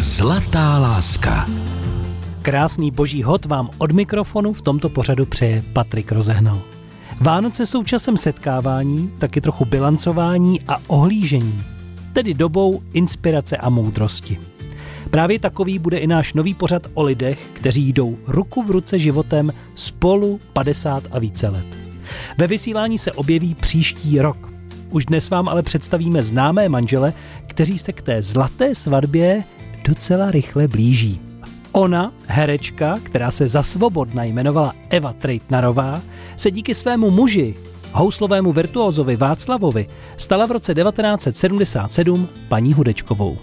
Zlatá láska. Krásný boží hod vám od mikrofonu v tomto pořadu přeje Patrik Rozehnal. Vánoce jsou časem setkávání, taky trochu bilancování a ohlížení, tedy dobou inspirace a moudrosti. Právě takový bude i náš nový pořad o lidech, kteří jdou ruku v ruce životem spolu 50 a více let. Ve vysílání se objeví příští rok. Už dnes vám ale představíme známé manžele, kteří se k té zlaté svatbě docela rychle blíží. Ona, herečka, která se za svobodna jmenovala Eva Trejtnarová, se díky svému muži, houslovému virtuózovi Václavovi, stala v roce 1977 paní Hudečkovou.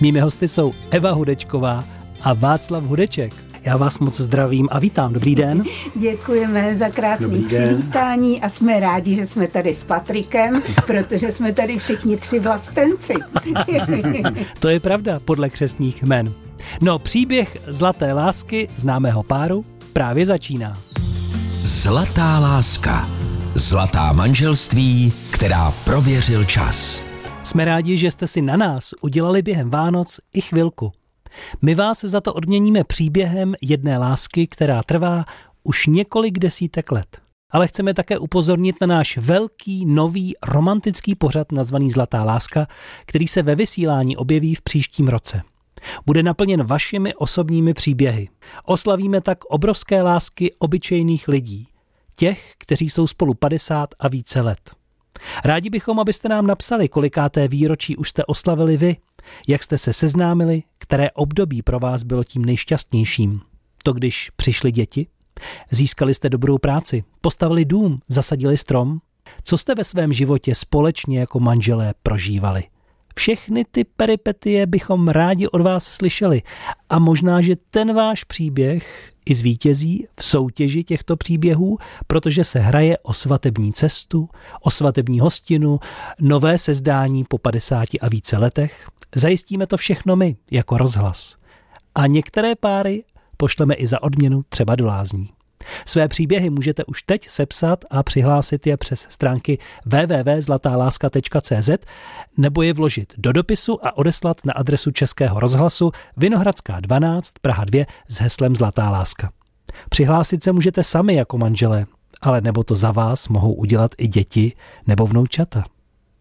Mými hosty jsou Eva Hudečková a Václav Hudeček. Já vás moc zdravím a vítám. Dobrý den. Děkujeme za krásný přivítání a jsme rádi, že jsme tady s Patrikem, protože jsme tady všichni tři vlastenci. to je pravda podle křesních jmen. No, příběh zlaté lásky známého páru právě začíná. Zlatá láska. Zlatá manželství, která prověřil čas. Jsme rádi, že jste si na nás udělali během Vánoc i chvilku. My vás za to odměníme příběhem jedné lásky, která trvá už několik desítek let. Ale chceme také upozornit na náš velký, nový, romantický pořad nazvaný Zlatá láska, který se ve vysílání objeví v příštím roce. Bude naplněn vašimi osobními příběhy. Oslavíme tak obrovské lásky obyčejných lidí, těch, kteří jsou spolu 50 a více let. Rádi bychom, abyste nám napsali, kolikáté výročí už jste oslavili vy, jak jste se seznámili, které období pro vás bylo tím nejšťastnějším. To, když přišly děti? Získali jste dobrou práci, postavili dům, zasadili strom? Co jste ve svém životě společně jako manželé prožívali? Všechny ty peripetie bychom rádi od vás slyšeli. A možná, že ten váš příběh i zvítězí v soutěži těchto příběhů, protože se hraje o svatební cestu, o svatební hostinu, nové sezdání po 50 a více letech. Zajistíme to všechno my, jako rozhlas. A některé páry pošleme i za odměnu třeba do lázní. Své příběhy můžete už teď sepsat a přihlásit je přes stránky www.zlatáláska.cz nebo je vložit do dopisu a odeslat na adresu Českého rozhlasu Vinohradská 12 Praha 2 s heslem Zlatá láska. Přihlásit se můžete sami jako manželé, ale nebo to za vás mohou udělat i děti nebo vnoučata.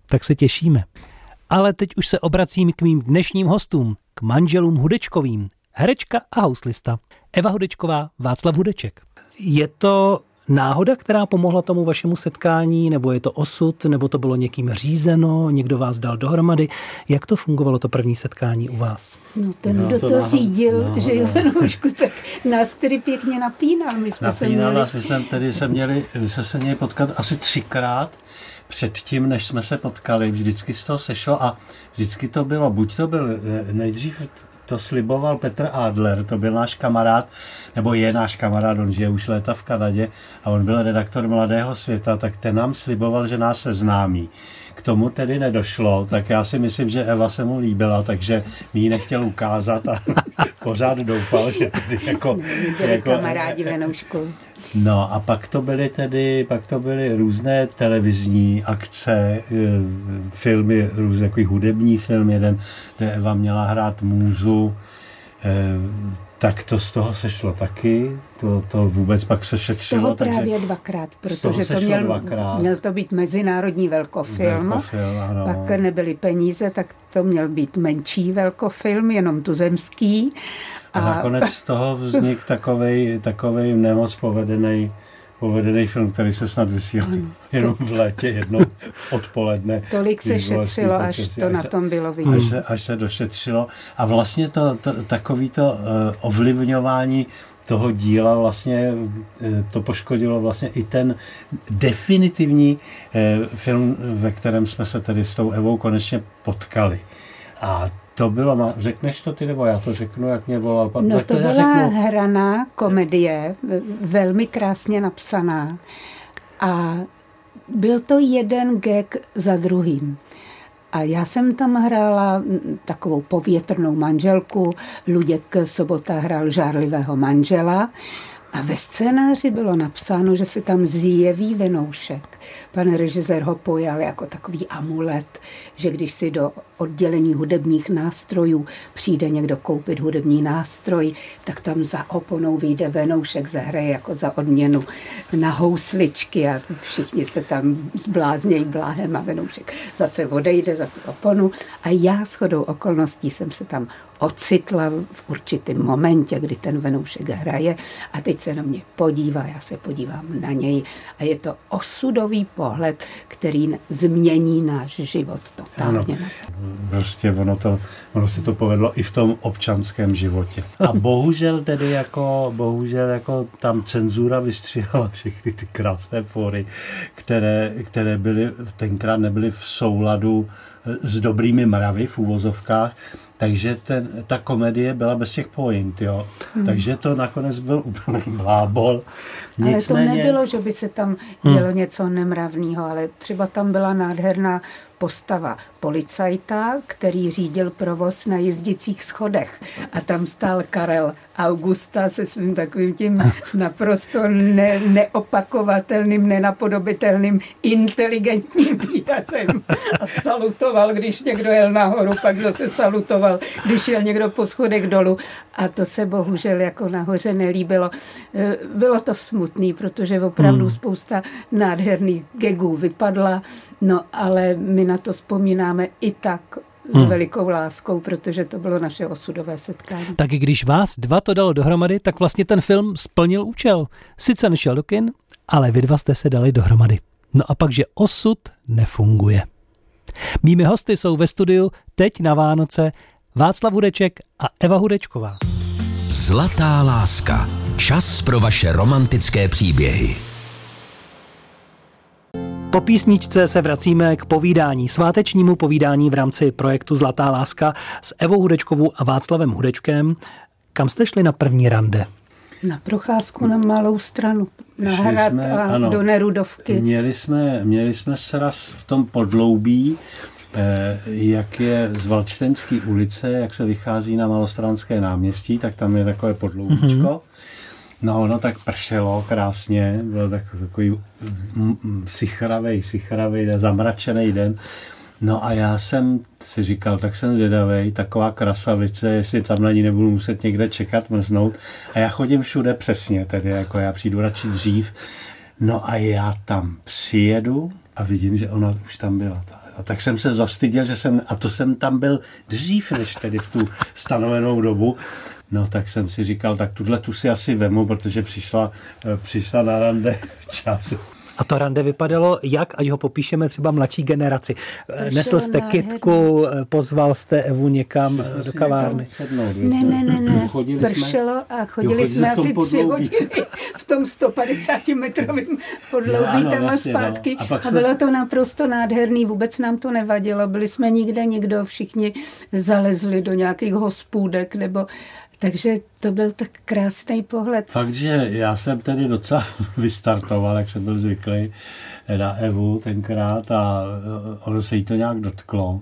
Tak se těšíme. Ale teď už se obracím k mým dnešním hostům, k manželům Hudečkovým, herečka a houslista. Eva Hudečková, Václav Hudeček. Je to náhoda, která pomohla tomu vašemu setkání, nebo je to osud, nebo to bylo někým řízeno, někdo vás dal dohromady? Jak to fungovalo, to první setkání u vás? No ten, no, kdo to, to řídil, no, že jo, Venoušku, tak nás tedy pěkně napínal. My jsme napínal se měli... nás, my jsme tedy se měli, my jsme se měli potkat asi třikrát předtím, než jsme se potkali, vždycky z toho sešlo a vždycky to bylo, buď to byl eh, nejdřív to sliboval Petr Adler, to byl náš kamarád, nebo je náš kamarád, on žije už léta v Kanadě a on byl redaktor Mladého světa, tak ten nám sliboval, že nás seznámí. K tomu tedy nedošlo, tak já si myslím, že Eva se mu líbila, takže mi ji nechtěl ukázat a pořád doufal, že jako... Byli jako kamarádi Venoušku. No a pak to byly tedy, pak to byly různé televizní akce, e, filmy, různé takový hudební film, jeden, kde Eva měla hrát můzu, e, tak to z toho sešlo taky, to, to vůbec pak se šetřilo. Z toho právě takže dvakrát, protože to měl, dvakrát. měl to být mezinárodní velkofilm, velkofilm ano. pak nebyly peníze, tak to měl být menší velkofilm, jenom tuzemský. A, a nakonec z toho vznik takovej, takovej nemoc povedený povedený film, který se snad vysílal jenom v létě jednou odpoledne. Tolik se šetřilo, až to až na tom bylo vidět. Až se, až se došetřilo. A vlastně to, to takový to uh, ovlivňování toho díla vlastně uh, to poškodilo vlastně i ten definitivní uh, film, ve kterém jsme se tedy s tou Evou konečně potkali. A to bylo, řekneš to ty, nebo já to řeknu, jak mě volal pan. No to, to byla řeknu... hraná komedie, velmi krásně napsaná. A byl to jeden gag za druhým. A já jsem tam hrála takovou povětrnou manželku, Luděk Sobota hrál žárlivého manžela a ve scénáři bylo napsáno, že se tam zjeví Venoušek. pan režisér ho pojal jako takový amulet, že když si do oddělení hudebních nástrojů přijde někdo koupit hudební nástroj, tak tam za oponou vyjde venoušek, zahraje jako za odměnu na housličky a všichni se tam zbláznějí bláhem a venoušek zase odejde za tu oponu. A já shodou okolností jsem se tam ocitla v určitém momentě, kdy ten venoušek hraje a teď se na mě podívá, já se podívám na něj a je to osudový pohled, který změní náš život totálně. Ano prostě ono, to, ono si to povedlo i v tom občanském životě. A bohužel tedy jako, bohužel jako tam cenzura vystříhala všechny ty krásné fóry, které, které byly, tenkrát nebyly v souladu s dobrými mravy v úvozovkách, takže ten, ta komedie byla bez těch point, jo. Hmm. Takže to nakonec byl úplný blábol. Nicméně... Ale to nebylo, že by se tam dělo hmm. něco nemravného, ale třeba tam byla nádherná postava policajta, který řídil provoz na jezdicích schodech. A tam stál Karel Augusta se svým takovým tím naprosto ne, neopakovatelným, nenapodobitelným, inteligentním výrazem. A salutoval, když někdo jel nahoru, pak zase salutoval, když jel někdo po schodech dolů. A to se bohužel jako nahoře nelíbilo. E, bylo to smutný, protože opravdu hmm. spousta nádherných gegů vypadla, no ale my na to vzpomínáme i tak s hmm. velikou láskou, protože to bylo naše osudové setkání. Tak když vás dva to dalo dohromady, tak vlastně ten film splnil účel. Sice nešel do kin, ale vy dva jste se dali dohromady. No a pak, že osud nefunguje. Mými hosty jsou ve studiu teď na Vánoce Václav Hudeček a Eva Hudečková. Zlatá láska. Čas pro vaše romantické příběhy. Po písničce se vracíme k povídání, svátečnímu povídání v rámci projektu Zlatá láska s Evou Hudečkovou a Václavem Hudečkem. Kam jste šli na první rande? Na procházku na malou stranu, na Šli hrad jsme, a ano, do Nerudovky. Měli jsme, měli jsme sraz v tom podloubí, eh, jak je z Valčtenské ulice, jak se vychází na Malostranské náměstí, tak tam je takové podloubíčko. Mm-hmm. No, ono tak pršelo krásně, byl tak, takový sichravej, sichravej, zamračený den. No a já jsem si říkal, tak jsem zvědavý, taková krasavice, jestli tam na ní nebudu muset někde čekat, mrznout. A já chodím všude přesně, tedy jako já přijdu radši dřív. No a já tam přijedu a vidím, že ona už tam byla. A tak jsem se zastyděl, že jsem, a to jsem tam byl dřív, než tedy v tu stanovenou dobu. No tak jsem si říkal, tak tuhle tu si asi vemu, protože přišla, eh, přišla na rande čas. A to rande vypadalo jak, ať ho popíšeme třeba mladší generaci. Eh, nesl jste kitku, eh, pozval jste Evu někam do kavárny. Sednout, ne, ne, ne, ne. Pršelo a chodili jsme asi tři hodiny v tom 150 metrovém podloubí tam a zpátky. No. A, a bylo to naprosto nádherný, vůbec nám to nevadilo. Byli jsme nikde nikdo, všichni zalezli do nějakých hospůdek nebo takže to byl tak krásný pohled. Fakt, že já jsem tedy docela vystartoval, jak jsem byl zvyklý na Evu tenkrát a ono se jí to nějak dotklo.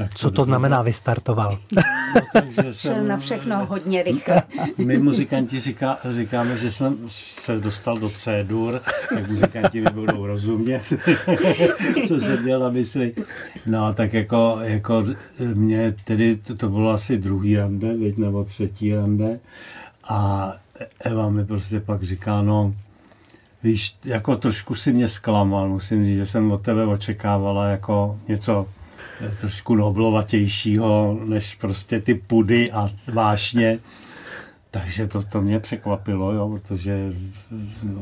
Tak Co to, to znamená vystartoval? No, takže jsem, Šel na všechno hodně rychle. My muzikanti říká, říkáme, že jsme se dostal do C-dur, tak muzikanti mi budou rozumět, co se měl na mysli. No tak jako, jako mě tedy, to, to bylo asi druhý rande, věď, nebo třetí rande. A Eva mi prostě pak říká, no, víš, jako trošku si mě zklamal, musím říct, že jsem od tebe očekávala jako něco trošku noblovatějšího než prostě ty pudy a vášně. Takže to, to mě překvapilo, jo, protože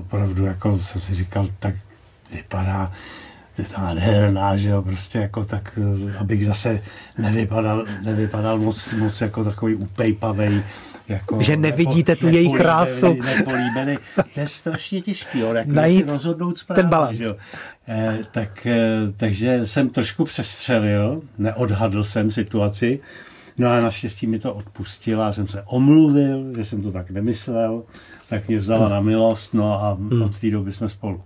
opravdu jako jsem si říkal, tak vypadá je to nádherná, že jo, prostě jako tak, abych zase nevypadal, nevypadal moc, moc jako takový upejpavej, jako že nevidíte nepo, tu její krásu. Nepolíbený. To je strašně těžký, jo, jak Najít si rozhodnout správně. Ten balans. Jo. Eh, tak, eh, takže jsem trošku přestřelil, neodhadl jsem situaci, no a naštěstí mi to odpustila, jsem se omluvil, že jsem to tak nemyslel, tak mě vzala na milost, no a hmm. od té doby jsme spolu.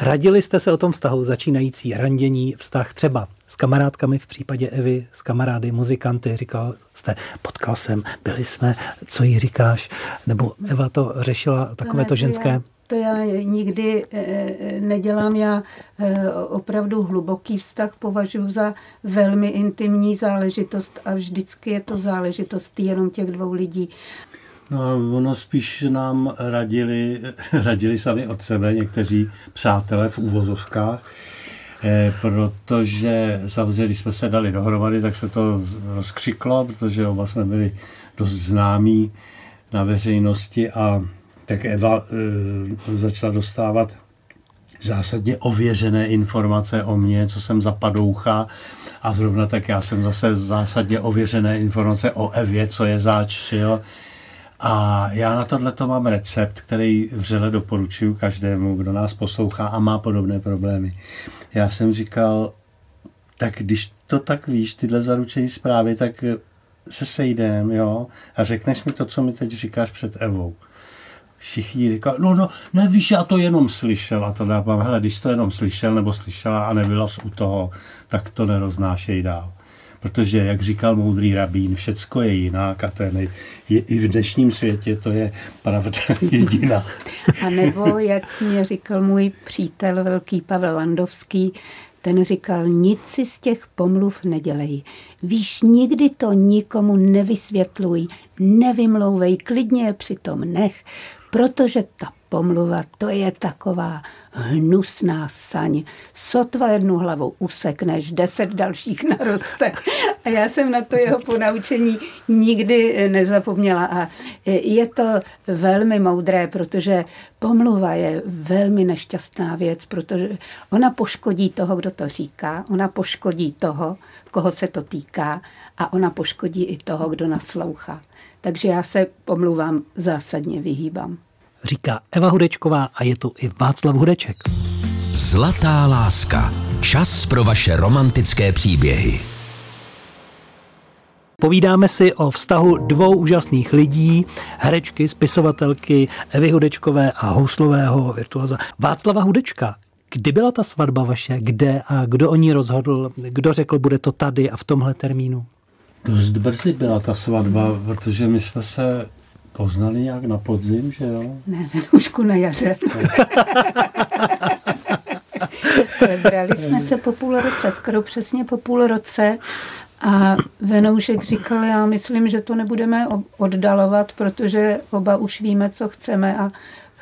Radili jste se o tom vztahu začínající randění, vztah třeba s kamarádkami v případě Evy, s kamarády, muzikanty, říkal jste, potkal jsem, byli jsme, co jí říkáš, nebo Eva to řešila takové to ženské? to já nikdy eh, nedělám. Já eh, opravdu hluboký vztah považuji za velmi intimní záležitost a vždycky je to záležitost jenom těch dvou lidí. No, ono spíš nám radili, radili sami od sebe někteří přátelé v úvozovkách, eh, protože samozřejmě, když jsme se dali dohromady, tak se to rozkřiklo, protože oba jsme byli dost známí na veřejnosti a tak Eva e, začala dostávat zásadně ověřené informace o mně, co jsem za padoucha a zrovna tak já jsem zase zásadně ověřené informace o Evě, co je zač, jo. A já na tohle to mám recept, který vřele doporučuji každému, kdo nás poslouchá a má podobné problémy. Já jsem říkal, tak když to tak víš, tyhle zaručení zprávy, tak se sejdem, jo, a řekneš mi to, co mi teď říkáš před Evou. Všichni říkali, no, no, nevíš, já to jenom slyšel. A to dávám, hele, když to jenom slyšel nebo slyšela a nebyla u toho, tak to neroznášej dál. Protože, jak říkal moudrý rabín, všecko je jinak a to je, nej, je i v dnešním světě to je pravda jediná. A nebo, jak mě říkal můj přítel velký Pavel Landovský, ten říkal, nic si z těch pomluv nedělej. Víš, nikdy to nikomu nevysvětluj, nevymlouvej, klidně je přitom nech, protože ta pomluva, to je taková hnusná saň. Sotva jednu hlavu usekneš, deset dalších naroste. A já jsem na to jeho ponaučení nikdy nezapomněla. A je to velmi moudré, protože pomluva je velmi nešťastná věc, protože ona poškodí toho, kdo to říká, ona poškodí toho, koho se to týká a ona poškodí i toho, kdo naslouchá. Takže já se pomluvám zásadně vyhýbám říká Eva Hudečková a je tu i Václav Hudeček. Zlatá láska. Čas pro vaše romantické příběhy. Povídáme si o vztahu dvou úžasných lidí, herečky, spisovatelky Evy Hudečkové a houslového virtuoza Václava Hudečka. Kdy byla ta svatba vaše? Kde a kdo o ní rozhodl? Kdo řekl, bude to tady a v tomhle termínu? Dost brzy byla ta svatba, protože my jsme se poznali nějak na podzim, že jo? Ne, Venušku na jaře. Brali jsme se po půl roce, skoro přesně po půl roce. A Venoušek říkal, já myslím, že to nebudeme oddalovat, protože oba už víme, co chceme a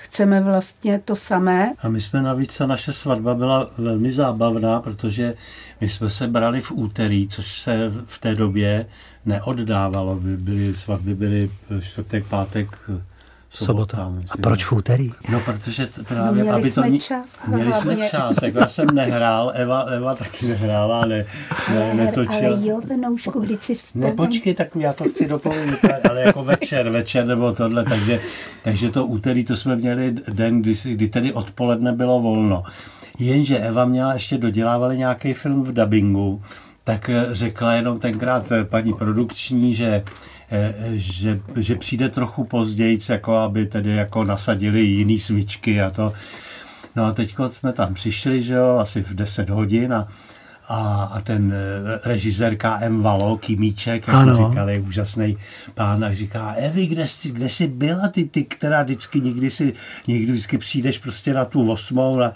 chceme vlastně to samé. A my jsme navíc, a naše svatba byla velmi zábavná, protože my jsme se brali v úterý, což se v té době neoddávalo. Byly, svatby byly čtvrtek, pátek, sobota. sobota a proč v úterý? No, protože t- právě, měli aby jsme to... čas. Měli jsme čas, jako já jsem nehrál, Eva, Eva taky nehrála, ne, ne, netočila. Ale jo, Venoušku, když si vzpomínám. Ne, počkej, tak já to chci dopovědět, ale jako večer, večer nebo tohle, takže, takže to úterý, to jsme měli den, kdy, kdy tedy odpoledne bylo volno. Jenže Eva měla ještě dodělávali nějaký film v dubbingu, tak řekla jenom tenkrát paní produkční, že Eh, že, že přijde trochu později, jako aby tedy jako nasadili jiný svíčky a to. No a teď jsme tam přišli, že jo, asi v 10 hodin a, a, a ten eh, režisér KM Valo, Kimíček, jak ano. říkali, úžasný pán, a říká, Evi, kde jsi, kde jsi byla ty, ty, která vždycky nikdy si, nikdy vždycky přijdeš prostě na tu osmou, na,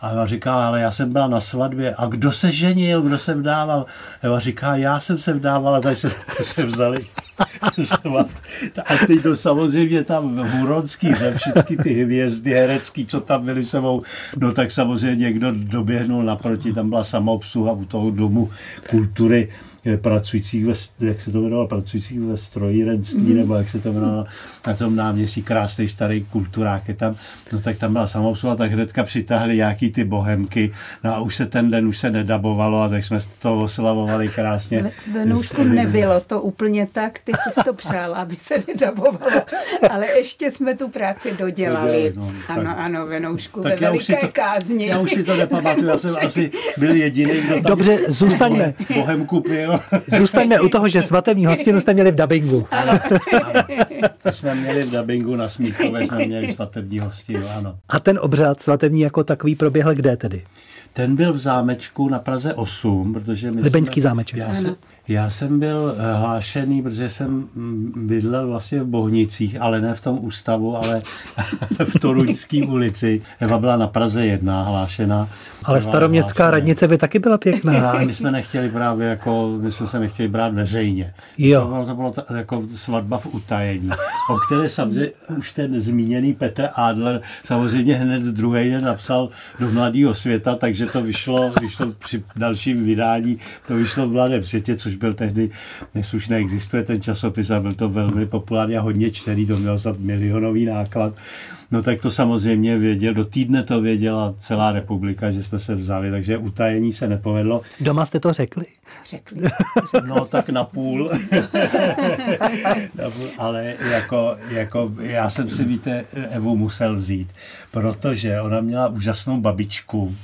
a Eva říká, ale já jsem byla na svatbě. A kdo se ženil, kdo se vdával? Eva říká, já jsem se vdávala, tady se, se vzali. a teď to samozřejmě tam Huronský, že všechny ty hvězdy herecký, co tam byly sebou, no tak samozřejmě někdo doběhnul naproti, tam byla samoobsluha u toho domu kultury pracujících ve, jak se to jmenovalo, pracujících ve strojírenství, mm. nebo jak se to jmenovalo na tom náměstí, krásný starý kulturák je tam, no tak tam byla samoobsluha, tak hnedka přitáhli nějaký ty bohemky, no a už se ten den už se nedabovalo a tak jsme to oslavovali krásně. Ve, Venoušku nebylo to úplně tak, ty jsi to přál, aby se nedabovalo, ale ještě jsme tu práci dodělali. No, ano, tak, ano, Venoušku, tak ve veliké to, kázni. Já už si to nepamatuju, já jsem asi byl jediný, kdo tam Dobře, zůstaňme. Bohemku pil jo. Zůstaňme u toho, že svatební hostinu jste měli v dabingu. Ano, ano. To jsme měli v dabingu na Smíchové, jsme měli svatební hostinu, ano. A ten obřad svatební jako takový proběhl kde tedy? Ten byl v zámečku na Praze 8, protože my Libeňský jsme, zámeček. Já se, Já jsem byl eh, hlášený, protože jsem mm, bydlel vlastně v Bohnicích, ale ne v tom ústavu, ale v Toruňské ulici. Eva byla na Praze jedna hlášená. Ale staroměstská radnice by taky byla pěkná. A my jsme nechtěli právě jako, my jsme se nechtěli brát veřejně. Jo. To bylo, to bylo ta, jako svatba v utajení, o které samozřejmě už ten zmíněný Petr Adler samozřejmě hned druhý den napsal do Mladého světa, takže to vyšlo, vyšlo při dalším vydání, to vyšlo v Mladém světě, což byl tehdy, dnes už neexistuje ten časopis a byl to velmi populární a hodně čtený, to měl snad milionový náklad. No tak to samozřejmě věděl, do týdne to věděla celá republika, že jsme se vzali, takže utajení se nepovedlo. Doma jste to řekli? Řekli. No tak na půl. ale jako, jako já jsem si, víte, Evu musel vzít, protože ona měla úžasnou babičku,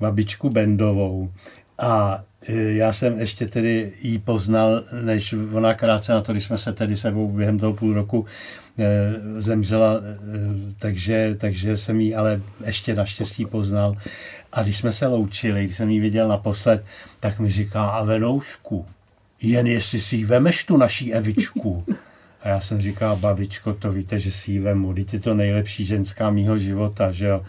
babičku Bendovou a já jsem ještě tedy jí poznal, než ona krátce na to, když jsme se tedy sebou během toho půl roku e, zemřela, e, takže, takže jsem jí ale ještě naštěstí poznal. A když jsme se loučili, když jsem ji viděl naposled, tak mi říká, a venoušku, jen jestli si ji vemeš tu naší Evičku. A já jsem říkal, babičko, to víte, že si ji vemu, je to nejlepší ženská mýho života, že jo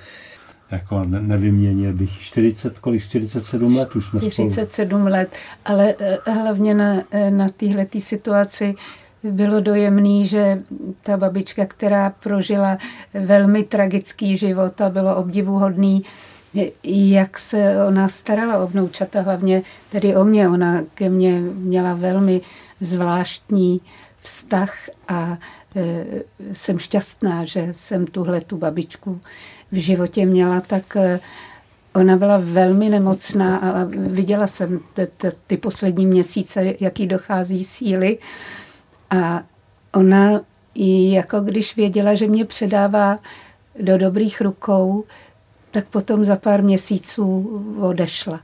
jako ne, nevyměnil bych 40, kolik 47 let už jsme 47 spolu. let, ale eh, hlavně na, eh, na téhle situaci bylo dojemný, že ta babička, která prožila velmi tragický život a bylo obdivuhodný, jak se ona starala o vnoučata, hlavně tedy o mě. Ona ke mně měla velmi zvláštní vztah a e, jsem šťastná, že jsem tuhle tu babičku v životě měla, tak e, ona byla velmi nemocná a viděla jsem ty poslední měsíce, jaký dochází síly. A ona, jako když věděla, že mě předává do dobrých rukou, tak potom za pár měsíců odešla.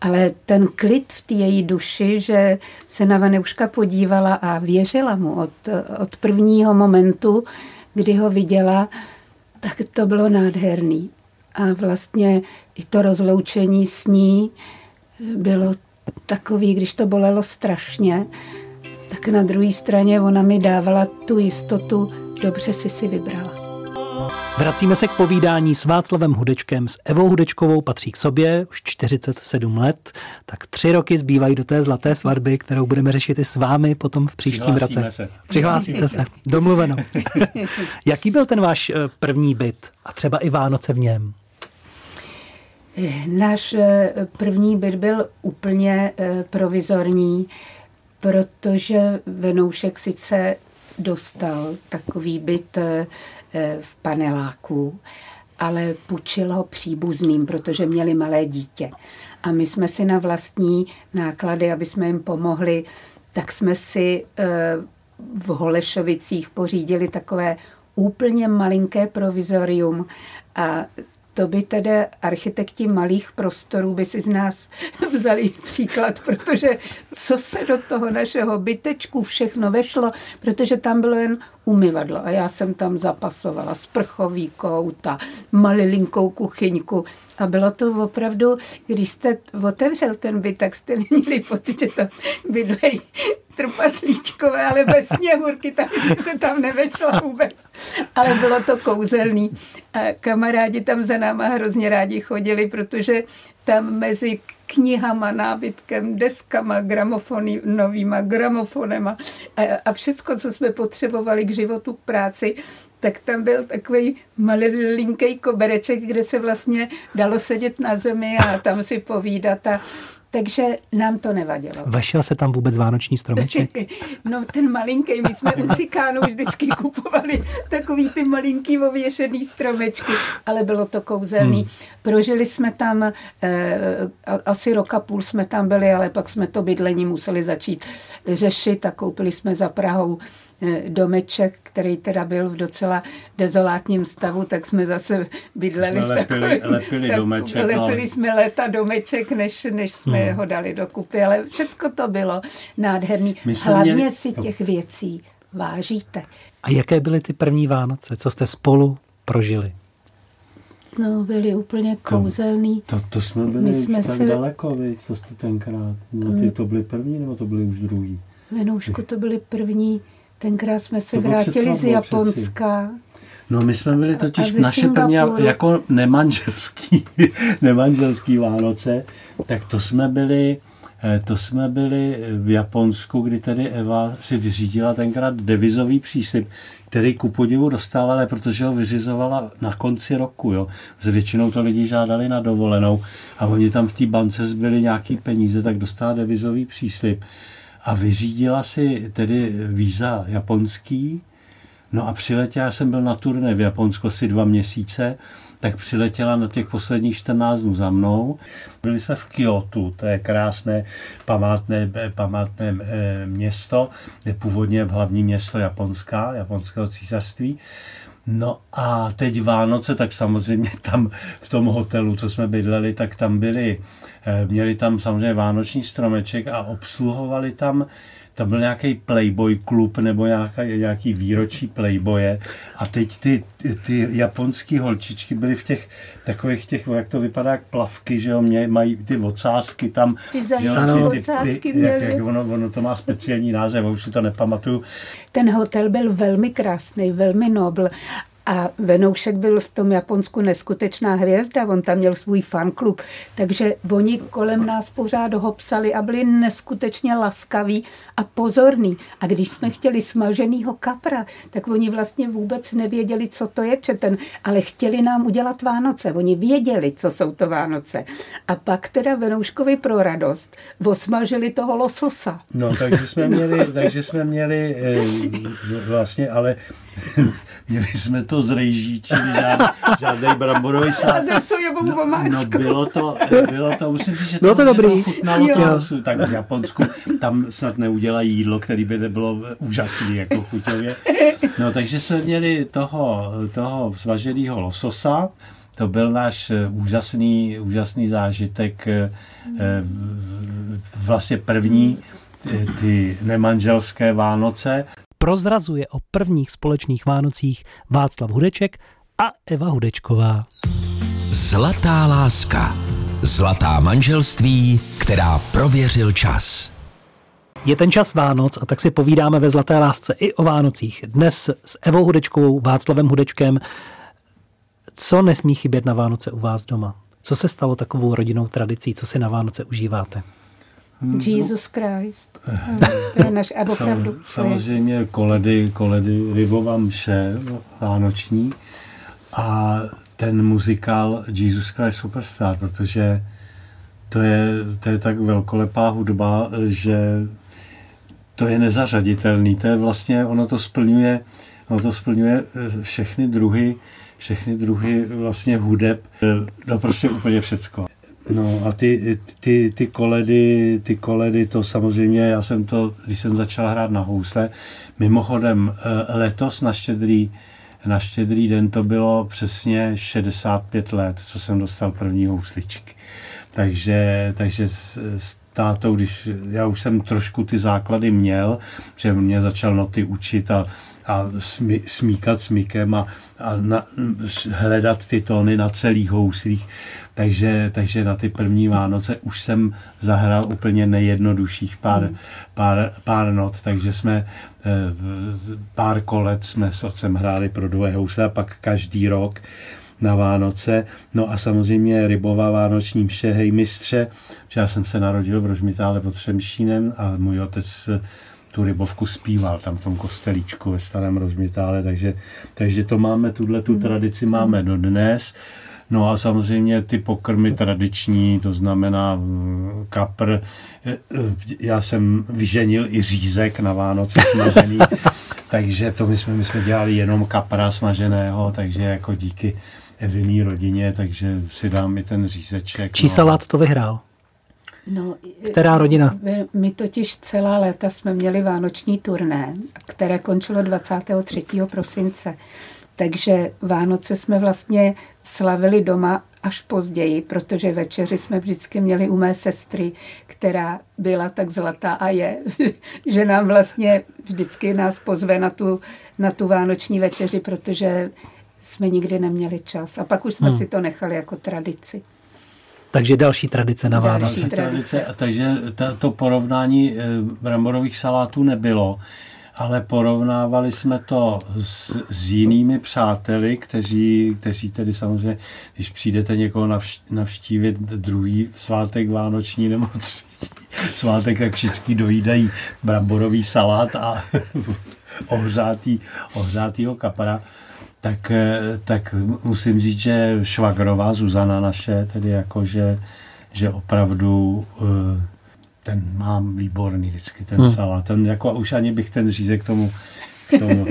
Ale ten klid v té její duši, že se na Vaneuška podívala a věřila mu od, od prvního momentu, kdy ho viděla, tak to bylo nádherný. A vlastně i to rozloučení s ní bylo takový, když to bolelo strašně, tak na druhé straně ona mi dávala tu jistotu, dobře si si vybrala. Vracíme se k povídání s Václavem Hudečkem. S Evou Hudečkovou patří k sobě už 47 let, tak tři roky zbývají do té zlaté svatby, kterou budeme řešit i s vámi potom v příštím roce. Se. Přihlásíte se. Domluveno. Jaký byl ten váš eh, první byt a třeba i Vánoce v něm? Náš eh, první byt byl úplně eh, provizorní, protože Venoušek sice dostal takový byt Eh, v paneláku, ale půjčil ho příbuzným, protože měli malé dítě. A my jsme si na vlastní náklady, aby jsme jim pomohli, tak jsme si eh, v Holešovicích pořídili takové úplně malinké provizorium a to by tedy architekti malých prostorů by si z nás vzali příklad, protože co se do toho našeho bytečku všechno vešlo, protože tam bylo jen umyvadlo a já jsem tam zapasovala sprchový kout a malilinkou kuchyňku a bylo to opravdu, když jste otevřel ten byt, tak jste měli pocit, že to bydlejí trpaslíčkové, ale bez sněhurky, tak se tam nevešla vůbec. Ale bylo to kouzelný. A kamarádi tam za náma hrozně rádi chodili, protože tam mezi knihama, nábytkem, deskama, gramofony, novýma gramofonema. A, a všecko, co jsme potřebovali k životu, k práci, tak tam byl takový malinký kobereček, kde se vlastně dalo sedět na zemi a tam si povídat a takže nám to nevadilo. Vešel se tam vůbec vánoční stromeček? no ten malinký, my jsme u Cikánu vždycky kupovali takový ty malinký ověšený stromečky, ale bylo to kouzelný. Hmm. Prožili jsme tam, eh, asi roka půl jsme tam byli, ale pak jsme to bydlení museli začít řešit a koupili jsme za Prahou Eh, domeček, který teda byl v docela dezolátním stavu, tak jsme zase bydleli jsme lepili, v takovém, lepili, tak, domeček, lepili no. jsme leta domeček, než, než jsme hmm. ho dali dokupy, ale všecko to bylo nádherný. Hlavně měli... si těch věcí vážíte. A jaké byly ty první Vánoce? Co jste spolu prožili? No, byli úplně kouzelný. To, to jsme byli My jsme tak se- daleko, viď, co jste tenkrát. No, ty to byly první, nebo to byly už druhý? Venoušku to byli první. Tenkrát jsme se vrátili z přeci. Japonska. No my jsme byli totiž naše první jako nemanželský, nemanželský Vánoce, tak to jsme byli, eh, to jsme byli v Japonsku, kdy tedy Eva si vyřídila tenkrát devizový příslip, který ku podivu dostávala, protože ho vyřizovala na konci roku. Jo. S většinou to lidi žádali na dovolenou a oni tam v té bance zbyli nějaký peníze, tak dostala devizový příslip a vyřídila si tedy víza japonský, No a přiletěla, já jsem byl na turné v Japonsku asi dva měsíce, tak přiletěla na těch posledních 14 dnů za mnou. Byli jsme v Kyoto, to je krásné památné, památné eh, město, je původně hlavní město Japonska, japonského císařství. No a teď Vánoce, tak samozřejmě tam v tom hotelu, co jsme bydleli, tak tam byli, eh, měli tam samozřejmě vánoční stromeček a obsluhovali tam tam byl nějaký Playboy klub nebo nějaká, nějaký výročí Playboye a teď ty, ty, ty japonský holčičky byly v těch takových těch, jak to vypadá, jak plavky, že jo, mě, mají ty ocásky tam. Ty jo, zajímavé ty- ocásky ty- jak, jak ono, ono, to má speciální název, už si to nepamatuju. Ten hotel byl velmi krásný, velmi nobl. A Venoušek byl v tom Japonsku neskutečná hvězda, on tam měl svůj fanklub, takže oni kolem nás pořád ho psali a byli neskutečně laskaví a pozorní. A když jsme chtěli smaženýho kapra, tak oni vlastně vůbec nevěděli, co to je přeten, ale chtěli nám udělat Vánoce. Oni věděli, co jsou to Vánoce. A pak teda Venouškovi pro radost osmažili toho lososa. No, takže jsme měli, takže jsme měli eh, vlastně, ale měli jsme to z rejží, čili žádný, žádný bramborový A salát. ze sojovou No vomáčkou. bylo to, bylo to, musím říct, že Bylo to hodně dobrý. chutnalo to tak v Japonsku tam snad neudělají jídlo, který by nebylo úžasný jako chuťově. No takže jsme měli toho, toho svaženého lososa, to byl náš eh, úžasný, úžasný zážitek, eh, eh, vlastně první ty, ty nemanželské Vánoce. Prozrazuje o prvních společných Vánocích Václav Hudeček a Eva Hudečková. Zlatá láska. Zlatá manželství, která prověřil čas. Je ten čas Vánoc a tak si povídáme ve Zlaté lásce i o Vánocích. Dnes s Evou Hudečkovou, Václavem Hudečkem. Co nesmí chybět na Vánoce u vás doma? Co se stalo takovou rodinnou tradicí? Co si na Vánoce užíváte? Jesus Christ. To je naš, a opravdu. Samozřejmě koledy, koledy Rybova mše vánoční a ten muzikál Jesus Christ Superstar, protože to je, to je tak velkolepá hudba, že to je nezařaditelný. To je vlastně, ono to splňuje, ono to splňuje eh, všechny druhy, všechny druhy vlastně hudeb, eh, no prostě úplně všecko. No a ty, ty, ty, koledy, ty koledy, to samozřejmě, já jsem to, když jsem začal hrát na housle, mimochodem eh, letos na štědrý, na štědrý den to bylo přesně 65 let, co jsem dostal první housličky. Takže, takže s, s tátou, když já už jsem trošku ty základy měl, že mě začal noty učit a, a smí, smíkat smíkem a, a na, hledat ty tóny na celých houslích. Takže, takže na ty první Vánoce už jsem zahrál úplně nejjednodušších pár, pár, pár not, takže jsme eh, pár kolet jsme s otcem hráli pro dvě housle a pak každý rok na Vánoce. No a samozřejmě rybová vánoční mše, hej mistře, že já jsem se narodil v Rožmitále pod Třemšínem a můj otec eh, tu rybovku zpíval tam v tom kostelíčku ve starém Rožmitále, takže, takže to máme, tuhle tu tradici máme dodnes. No a samozřejmě ty pokrmy tradiční, to znamená mm, kapr. Eh, eh, Já jsem vyženil i řízek na Vánoce smažený, takže to my jsme, my jsme dělali jenom kapra smaženého, takže jako díky Eviný rodině, takže si dám i ten řízeček. Čí no. salát to vyhrál? No, Která rodina? My, my totiž celá léta jsme měli vánoční turné, které končilo 23. prosince. Takže Vánoce jsme vlastně slavili doma až později, protože večeři jsme vždycky měli u mé sestry, která byla tak zlatá a je, že nám vlastně vždycky nás pozve na tu, na tu vánoční večeři, protože jsme nikdy neměli čas. A pak už jsme Hmm. si to nechali jako tradici. Takže další tradice na Další. Vánoce. tradice. tradice. A Takže ta, to porovnání eh, bramborových salátů nebylo, ale porovnávali jsme to s, s jinými přáteli, kteří, kteří tedy samozřejmě, když přijdete někoho navš- navštívit druhý svátek vánoční nebo třetí svátek, tak všichni dojídají bramborový salát a ohřátý, ohřátýho kapra. Tak, eh, tak musím říct, že švagrová Zuzana naše, tedy jako, že, že opravdu eh, ten mám výborný vždycky, ten Hmm. salát. Ten, jako už ani bych ten řízek k tomu, k tomu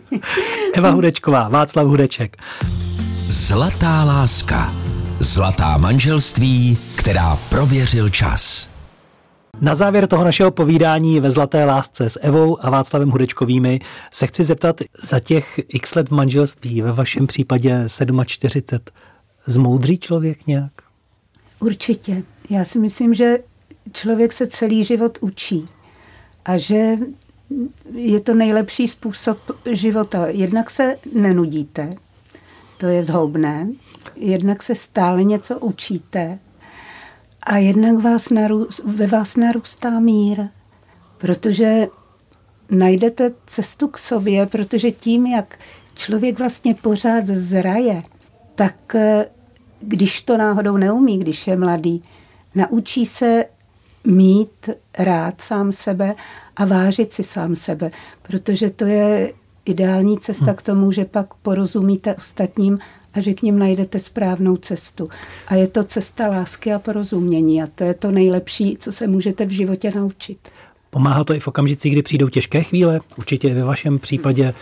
Eva Hudečková, Václav Hudeček. Zlatá láska. Zlatá manželství, která prověřil čas. Na závěr toho našeho povídání ve Zlaté lásce s Evou a Václavem Hudečkovými se chci zeptat za těch x let v manželství, ve vašem případě 47, zmoudří člověk nějak? Určitě. Já si myslím, že člověk se celý život učí a že je to nejlepší způsob života. Jednak se nenudíte, to je zhoubné, jednak se stále něco učíte a jednak vás narůst, ve vás narůstá mír, protože najdete cestu k sobě, protože tím, jak člověk vlastně pořád zraje, tak eh, když to náhodou neumí, když je mladý, naučí se mít rád sám sebe a vážit si sám sebe, protože to je ideální cesta k tomu, že pak porozumíte ostatním a že k ním najdete správnou cestu. A je to cesta lásky a porozumění a to je to nejlepší, co se můžete v životě naučit. Pomáhá to i v okamžicích, kdy přijdou těžké chvíle? Určitě i ve vašem případě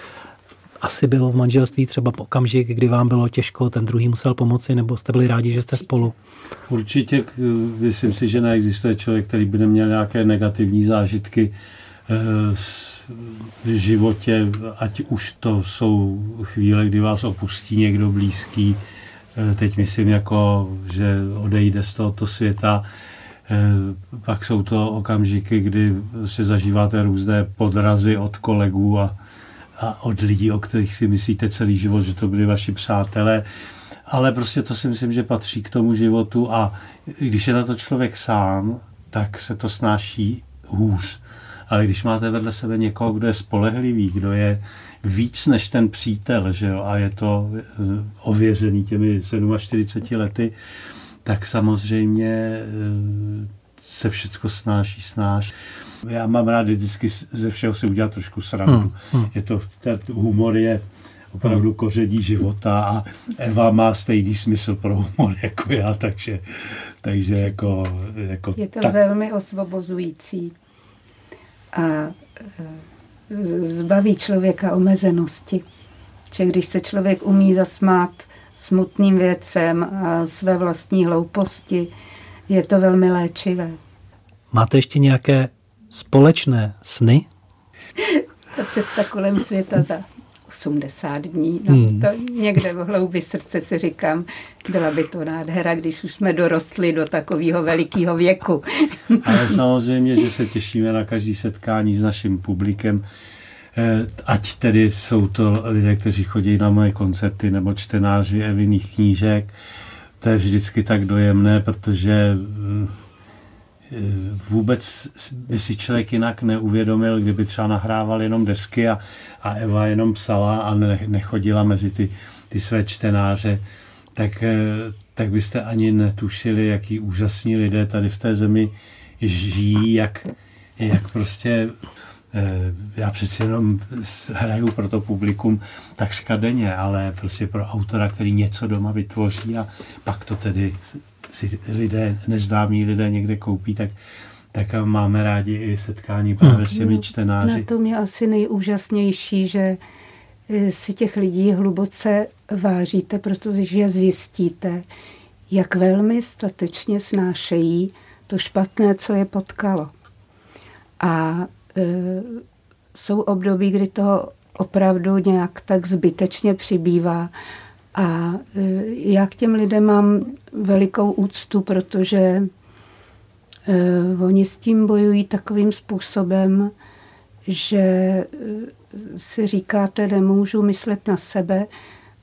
asi bylo v manželství třeba okamžik, kdy vám bylo těžko, ten druhý musel pomoci, nebo jste byli rádi, že jste spolu. Určitě, myslím si, že neexistuje člověk, který by neměl nějaké negativní zážitky eh, v životě, ať už to jsou chvíle, kdy vás opustí někdo blízký, eh, teď myslím jako, že odejde z tohoto světa, Eh, pak jsou to okamžiky, kdy si zažíváte různé podrazy od kolegů a, a od lidí, o kterých si myslíte celý život, že to byli vaši přátelé. Ale prostě to si myslím, že patří k tomu životu a když je na to člověk sám, tak se to snáší hůř. Ale když máte vedle sebe někoho, kdo je spolehlivý, kdo je víc než ten přítel, že jo, a je to eh, ověřený těmi 47 lety, tak samozřejmě eh, se všecko snáší, snáš. Já mám rád vždycky ze všeho si udělat trošku srandu. Hmm, hmm. Je to, ten humor je opravdu koření života a Eva má stejný smysl pro humor jako já, takže, takže jako, jako Je to tak, velmi osvobozující a e, zbaví člověka omezenosti. Že když se člověk umí zasmát smutným věcem a své vlastní hlouposti, je to velmi léčivé. Máte ještě nějaké společné sny? Ta cesta kolem světa za 80 dní, no, Hmm. to někde v hloubi srdce si říkám, byla by to nádhera, když už jsme dorostli do takového velikého věku. ale samozřejmě, že se těšíme na každý setkání s naším publikem, Eh, ať tedy jsou to lidé, kteří chodí na moje koncerty nebo čtenáři Eviných knížek. To je vždycky tak dojemné, protože eh, vůbec by si člověk jinak neuvědomil, kdyby třeba nahrával jenom desky a, a Eva jenom psala a ne, nechodila mezi ty, ty své čtenáře, tak, eh, tak byste ani netušili, jaký úžasní lidé tady v té zemi žijí, jak, jak prostě eh, já přeci jenom hraju pro to publikum takřka denně, ale prostě pro autora, který něco doma vytvoří a pak to tedy si lidé, neznámí lidé někde koupí, tak, tak máme rádi i setkání právě s těmi Na čtenáři. tom je asi nejúžasnější, že eh, si těch lidí hluboce vážíte, protože zjistíte, jak velmi statečně snášejí to špatné, co je potkalo. A e, jsou období, kdy toho opravdu nějak tak zbytečně přibývá. A e, já k těm lidem mám velikou úctu, protože e, oni s tím bojují takovým způsobem, že e, si říkáte, nemůžu myslet na sebe,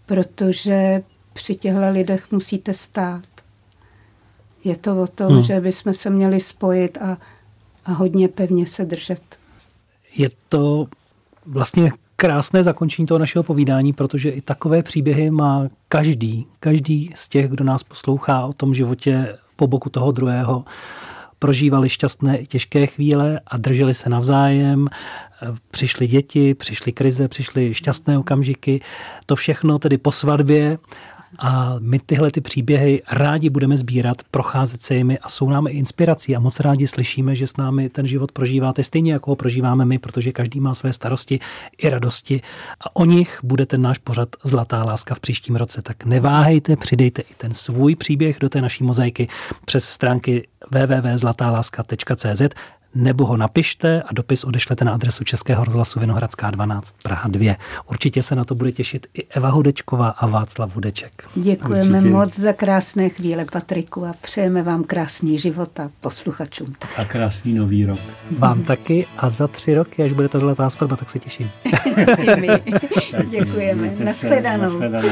protože při těchto lidech musíte stát. Je to o tom, Hmm. že bychom se měli spojit a, a hodně pevně se držet. Je to vlastně krásné zakončení toho našeho povídání, protože i takové příběhy má každý, každý z těch, kdo nás poslouchá o tom životě po boku toho druhého, prožívali šťastné i těžké chvíle a drželi se navzájem. Přišly děti, přišly krize, přišly šťastné okamžiky. To všechno tedy po svatbě a my tyhle ty příběhy rádi budeme sbírat, procházet se jimi a jsou nám i inspirací. A moc rádi slyšíme, že s námi ten život prožíváte stejně, jako ho prožíváme my, protože každý má své starosti i radosti. A o nich bude ten náš pořad Zlatá láska v příštím roce. Tak neváhejte, přidejte i ten svůj příběh do té naší mozaiky přes stránky www.zlatáláska.cz nebo ho napište a dopis odešlete na adresu Českého rozhlasu Vinohradská 12 Praha 2. Určitě se na to bude těšit i Eva Hudečková a Václav Hudeček. Děkujeme Určitě. moc za krásné chvíle, Patriku, a přejeme vám krásný život a posluchačům. A krásný nový rok. Vám taky a za tři roky, až bude ta zlatá svatba, tak se těším. Děkujeme. mějte se, Nashledanou. nashledanou.